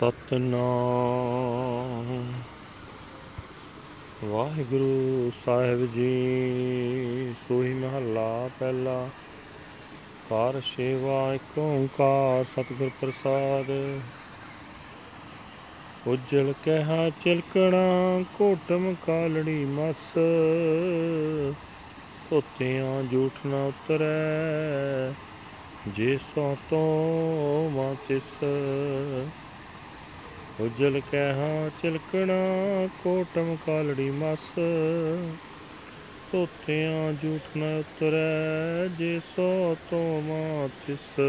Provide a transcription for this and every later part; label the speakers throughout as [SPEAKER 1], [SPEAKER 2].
[SPEAKER 1] ਸਤਨਾਮ। ਵਾਹਿਗੁਰੂ ਸਾਹਿਬ ਜੀ, ਸੋਹੀ ਮਹੱਲਾ ਪਹਿਲਾ। ਕਾਰ ਸੇਵਾ ਏਕ ਓੰਕਾਰ, ਸਤਿਗੁਰ ਪ੍ਰਸਾਦ। ਉਜਲ ਕਹਿਆ ਚਿਲਕਣਾ ਕੋਟਮ ਕਾਲੜੀ ਮਸ। ਧੋਤਿਆਂ ਝੂਠ ਨਾ ਉਤਰੈ, ਜੇ ਸੋ ਤੋ ਮਾ ਤਿਸ। ਉਜਲ ਕਹਿਆ ਚਿਲਕਣਾ ਕੋਟਮ ਕਾਲੜੀ ਮਸ। ਧੋਤਿਆਂ ਝੂਠ ਨ ਉਤਰੈ, ਜੇ ਸੋ ਤੋ ਮਾ ਤਿਸ।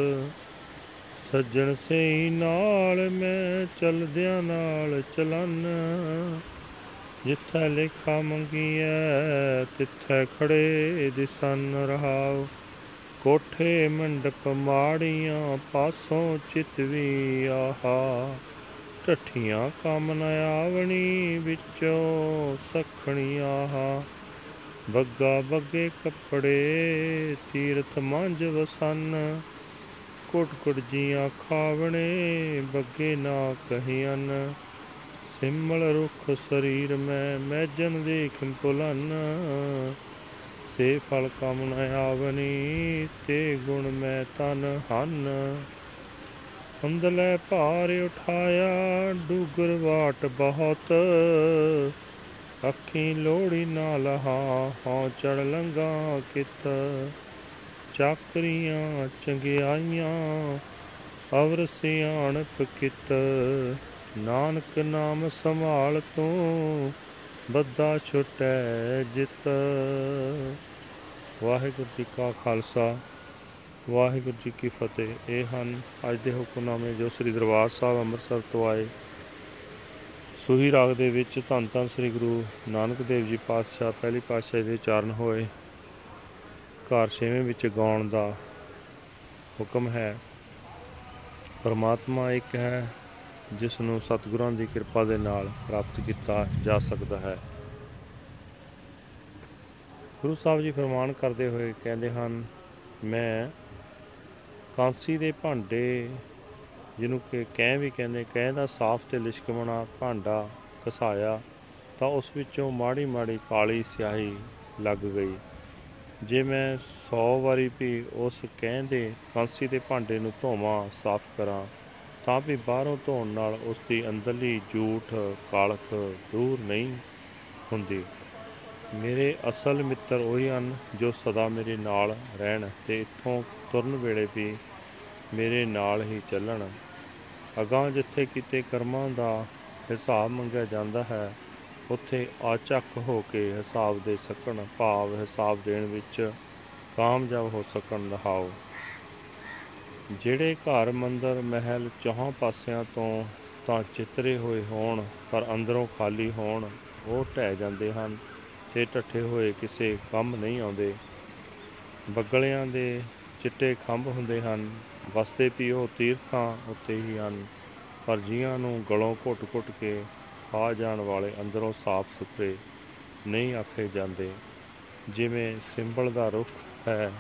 [SPEAKER 1] ਸੱਜਣ ਸਈ ਨਾਲ ਮੈਂ ਚਲਦਿਆਂ ਨਾਲ ਚਲਨ। ਜਿੱਥੈ ਲੇਖਾ ਮੰਗੀਐ, ਤਿੱਥੈ ਖੜੇ ਦਿਸਨ ਰਹਾਉ। ਕੋਠੇ ਮੰਡਪ ਮਾੜੀਆਂ ਪਾਸੋਂ ਚਿਤਵੀ ਆਹਾ। ਢੱਠੀਆਂ ਕੰਮ ਨ ਆਵਣੀ ਵਿੱਚੋਂ ਸਖਣੀ ਆਹਾ ਬੱਗਾ ਬੱਗੇ ਕੱਪੜੇ ਤੀਰਥ ਮੰਝ ਵਸਨ, ਕੁਟ ਕੁਟ ਜੀਆਂ ਖਾਵਣੇ ਬੱਗੇ ਨਾ ਕਹੀਨ ਸਿਮਲ ਰੁਖ ਸਰੀਰ ਮੈਂ ਮੈਜਨ ਦੇਖ ਪੁਲਨ ਸੇ ਫਲ ਕਮ ਨ ਆਵਨੀ ਤੇ ਗੁਣ ਮੈਂ ਤਨ ਹਨ। ਅੰਦਲੇ ਭਾਰ ਉਠਾਇਆ, ਡੂਗਰ ਵਾਟ ਬਹੁਤ। ਅੱਖੀ ਲੋੜੀ ਨਾ ਲਹਾ ਹਉ ਚੜ ਲੰਗਾ ਕਿਤ। ਚਾਕਰੀਆਂ, ਚੰਗਿਆਈਆਂ, ਅਵਰ ਸਿਆਣਪ ਕਿਤ। ਨਾਨਕ ਨਾਮ ਸੰਭਾਲ ਤੂੰ ਬੱਦਾ ਛੁਟੈ ਜਿਤ। ਵਾਹਿਗੁਰੂ ਜੀ ਕਾ ਖਾਲਸਾ। ਵਾਹਿਗੁਰੂ ਜੀ ਕੀ ਫਤਿਹ। ਇਹ ਹਨ ਅੱਜ ਦੇ ਹੁਕਮਨਾਮੇ ਜੋ ਸ੍ਰੀ ਦਰਬਾਰ ਸਾਹਿਬ ਅੰਮ੍ਰਿਤਸਰ ਤੋਂ ਆਏ। ਸੂਹੀ ਰਾਗ ਦੇ ਵਿੱਚ ਧੰਨ ਧੰਨ ਸ੍ਰੀ ਗੁਰੂ ਨਾਨਕ ਦੇਵ ਜੀ ਪਾਤਸ਼ਾਹ ਪਹਿਲੀ ਪਾਤਸ਼ਾਹ ਦੇ ਉਚਾਰਨ ਹੋਏ। ਘਰ ਛੇਵੇਂ ਵਿੱਚ ਗਾਉਣ ਦਾ ਹੁਕਮ ਹੈ। ਪਰਮਾਤਮਾ ਇੱਕ ਹੈ, ਜਿਸ ਨੂੰ ਸਤਿਗੁਰਾਂ ਦੀ ਕਿਰਪਾ ਦੇ ਨਾਲ ਪ੍ਰਾਪਤ ਕੀਤਾ ਜਾ ਸਕਦਾ ਹੈ। ਗੁਰੂ ਸਾਹਿਬ ਜੀ ਫਰਮਾਨ ਕਰਦੇ ਹੋਏ ਕਹਿੰਦੇ ਹਨ, ਮੈਂ ਕਾਂਸੀ ਦੇ ਭਾਂਡੇ, ਜਿਹਨੂੰ ਕਿ ਕਹਿ ਵੀ ਕਹਿੰਦੇ, ਕਹਿ ਦਾ ਸਾਫ਼ ਤੇ ਲਿਸ਼ਕਵਣਾ ਭਾਂਡਾ ਘਸਾਇਆ ਤਾਂ ਉਸ ਵਿੱਚੋਂ ਮਾੜੀ ਮਾੜੀ ਕਾਲੀ ਸਿਆਹੀ ਲੱਗ ਗਈ। ਜੇ ਮੈਂ 100 ਵਾਰੀ ਵੀ ਉਸ ਕਹਿੰਦੇ ਕਾਂਸੀ ਦੇ ਭਾਂਡੇ ਨੂੰ ਧੋਵਾਂ, ਸਾਫ਼ ਕਰਾਂ, ਤਾਂ ਵੀ ਬਾਹਰੋਂ ਧੋਣ ਨਾਲ ਉਸ ਦੀ ਅੰਦਰਲੀ ਝੂਠ ਕਾਲਖ ਦੂਰ ਨਹੀਂ ਹੁੰਦੀ। ਮੇਰੇ ਅਸਲ ਮਿੱਤਰ ਉਹੀ ਹਨ ਜੋ ਸਦਾ ਮੇਰੇ ਨਾਲ ਰਹਿਣ ਤੇ ਇੱਥੋਂ ਤੁਰਨ ਵੇਲੇ ਵੀ ਮੇਰੇ ਨਾਲ ਹੀ ਚੱਲਣ। ਅਗਾਂ ਜਿੱਥੇ ਕਿਤੇ ਕਰਮਾਂ ਦਾ ਹਿਸਾਬ ਮੰਗਿਆ ਜਾਂਦਾ ਹੈ, ਉੱਥੇ ਆਚੱਕ ਹੋ ਕੇ ਹਿਸਾਬ ਦੇ ਸਕਣ, ਭਾਵ ਹਿਸਾਬ ਦੇਣ ਵਿੱਚ ਕਾਮਯਾਬ ਹੋ ਸਕਣ ਰਹਾਓ ਜਿਹੜੇ ਘਰ ਮੰਦਰ ਮਹਿਲ ਚੌਹਾਂ ਪਾਸਿਆਂ ਤੋਂ ਤਾਂ ਚਿੱਤਰੇ ਹੋਏ ਹੋਣ, ਪਰ ਅੰਦਰੋਂ ਖਾਲੀ ਹੋਣ, ਉਹ ਢਹਿ ਜਾਂਦੇ ਹਨ। ਤੇ ਟੱਠੇ ਹੋਏ, ਕਿਸੇ ਕੰਮ ਨਹੀਂ ਆਉਂਦੇ। ਬੱਗਲਿਆਂ ਦੇ ਚਿੱਟੇ ਖੰਭ ਹੁੰਦੇ ਹਨ, ਵਸਦੇ ਵੀ ਉਹ ਤੀਰਥਾਂ ਉੱਤੇ ਹੀ ਹਨ, ਪਰ ਜੀਆਂ ਨੂੰ ਗਲੋਂ ਘੁੱਟ-ਘੁੱਟ ਕੇ ਖਾ ਜਾਣ ਵਾਲੇ ਅੰਦਰੋਂ ਸਾਫ਼ ਸੁਥਰੇ ਨਹੀਂ ਆਖੇ ਜਾਂਦੇ। ਜਿਵੇਂ ਸਿੰਬਲ ਦਾ ਰੁੱਖ ਹੈ,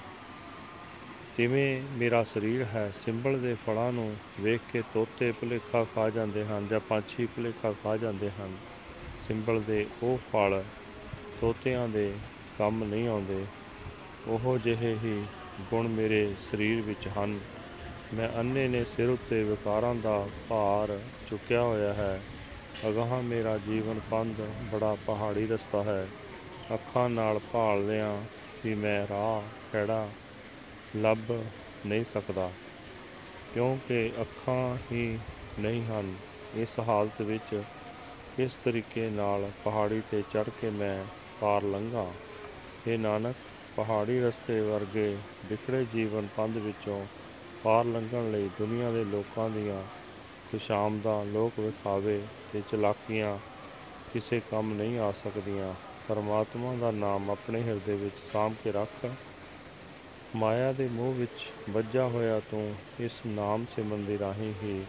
[SPEAKER 1] ਤਿਵੇਂ ਮੇਰਾ ਸਰੀਰ ਹੈ। ਸਿੰਬਲ ਦੇ ਫਲਾਂ ਨੂੰ ਵੇਖ ਕੇ ਤੋਤੇ ਭੁਲੇਖਾ ਖਾ ਜਾਂਦੇ ਹਨ ਜਾਂ ਪੰਛੀ ਭੁਲੇਖਾ ਖਾ ਜਾਂਦੇ ਹਨ। ਸਿੰਬਲ ਦੇ ਉਹ ਫਲ ਤੋਤਿਆਂ ਦੇ ਕੰਮ ਨਹੀਂ ਆਉਂਦੇ। ਉਹ ਜਿਹੇ ਹੀ ਗੁਣ ਮੇਰੇ ਸਰੀਰ ਵਿੱਚ ਹਨ। ਮੈਂ ਅੰਨੇ ਨੇ ਸਿਰ ਉੱਤੇ ਵਿਕਾਰਾਂ ਦਾ ਭਾਰ ਚੁੱਕਿਆ ਹੋਇਆ ਹੈ। ਅਗਾਹ ਮੇਰਾ ਜੀਵਨ ਪੰਧ ਬੜਾ ਪਹਾੜੀ ਰਸਤਾ ਹੈ। ਅੱਖਾਂ ਨਾਲ ਭਾਲਦਿਆਂ ਵੀ ਮੈਂ ਰਾਹ ਖੜਾ ਲੱਭ ਨਹੀਂ ਸਕਦਾ, ਕਿਉਂਕਿ ਅੱਖਾਂ ਹੀ ਨਹੀਂ ਹਨ। ਇਸ ਹਾਲਤ ਵਿੱਚ ਕਿਸ ਤਰੀਕੇ ਨਾਲ ਪਹਾੜੀ ਤੇ ਚੜ ਕੇ ਮੈਂ ਪਾਰ ਲੰਘਾਂ। ਇਹ ਨਾਨਕ, ਪਹਾੜੀ ਰਸਤੇ ਵਰਗੇ ਵਿਖੜੇ ਜੀਵਨ ਪੰਧ ਵਿੱਚੋਂ ਪਾਰ ਲੰਘਣ ਲਈ ਦੁਨੀਆ ਦੇ ਲੋਕਾਂ ਦੀਆਂ ਖੁਸ਼ਾਮਦਾਂ ਲੋਕ ਵਿਖਾਵੇ ਤੇ ਚਲਾਕੀਆਂ ਕਿਸੇ ਕੰਮ ਨਹੀਂ ਆ ਸਕਦੀਆਂ। ਪਰਮਾਤਮਾ ਦਾ ਨਾਮ ਆਪਣੇ ਹਿਰਦੇ ਵਿੱਚ ਸਾਂਭ ਕੇ ਰੱਖ। ਮਾਇਆ ਦੇ ਮੋਹ ਵਿੱਚ ਵੱਜਾ ਹੋਇਆ ਤੂੰ ਇਸ ਨਾਮ ਸਿਮਰਨ ਦੇ ਰਾਹੀਂ ਹੀ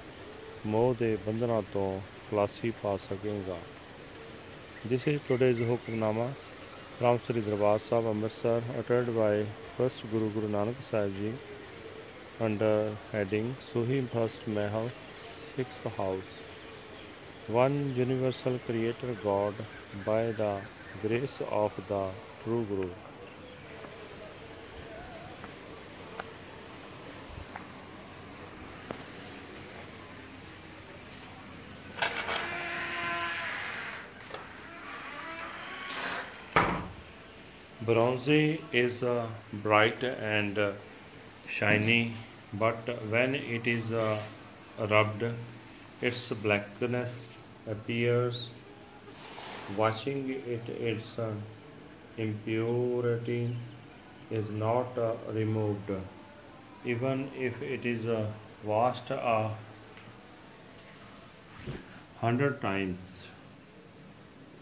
[SPEAKER 1] ਮੋਹ ਦੇ ਬੰਧਨਾਂ ਤੋਂ ਖਲਾਸੀ ਪਾ ਸਕੇਗਾ। This is today's Hukamnama from Sri Darbar Sahib Amritsar uttered by first Guru Guru Nanak Sahib Ji under heading Suhi First Mahal, sixth house. one universal creator God by the grace of the true Guru. Bronze is uh, bright and uh, shiny, but when it is uh, rubbed, its blackness appears. Watching it, its uh, impurity is not uh, removed, even if it is uh, washed a hundred times.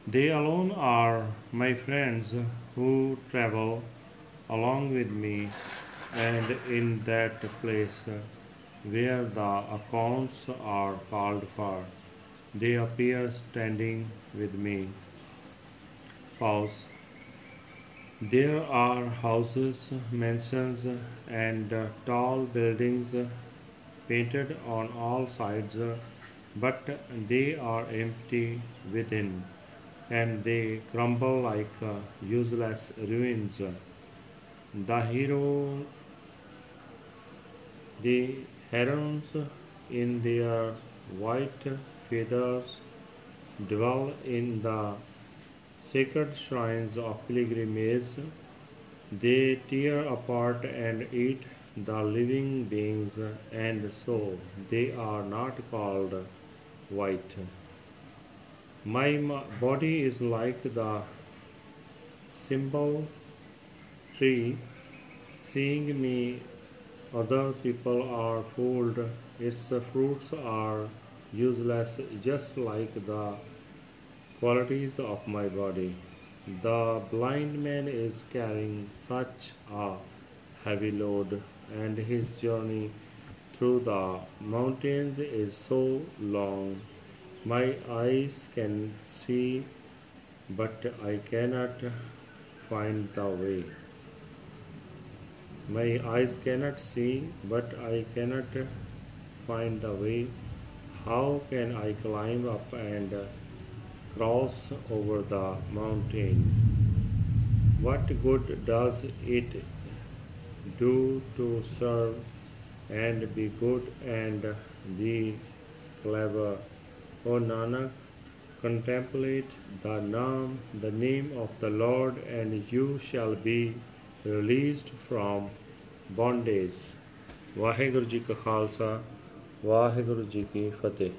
[SPEAKER 1] They alone are my friends who travel along with me, and in that place where the accounts are called for, they appear standing with me. Pause. There are houses, mansions, and tall buildings painted on all sides, but they are empty within and they crumble like uh, useless ruins. The hero, the herons in their white feathers dwell in the sacred shrines of pilgrimage. They tear apart and eat the living beings, and so they are not called white. My body is like the symbol tree. Seeing me, other people are fooled. Its fruits are useless, just like the qualities of my body. The blind man is carrying such a heavy load, and his journey through the mountains is so long my eyes can see, but I cannot find the way. My eyes cannot see, but I cannot find the way. How can I climb up and cross over the mountain? What good does it do to serve and be good and be clever? O Nanak, contemplate the name, the name of the Lord, and you shall be released from bondage. Waheguru ji ਕਾ ਖਾਲਸਾ ਵਾਹਿਗੁਰੂ ਜੀ ਕੀ ਫਤਿਹ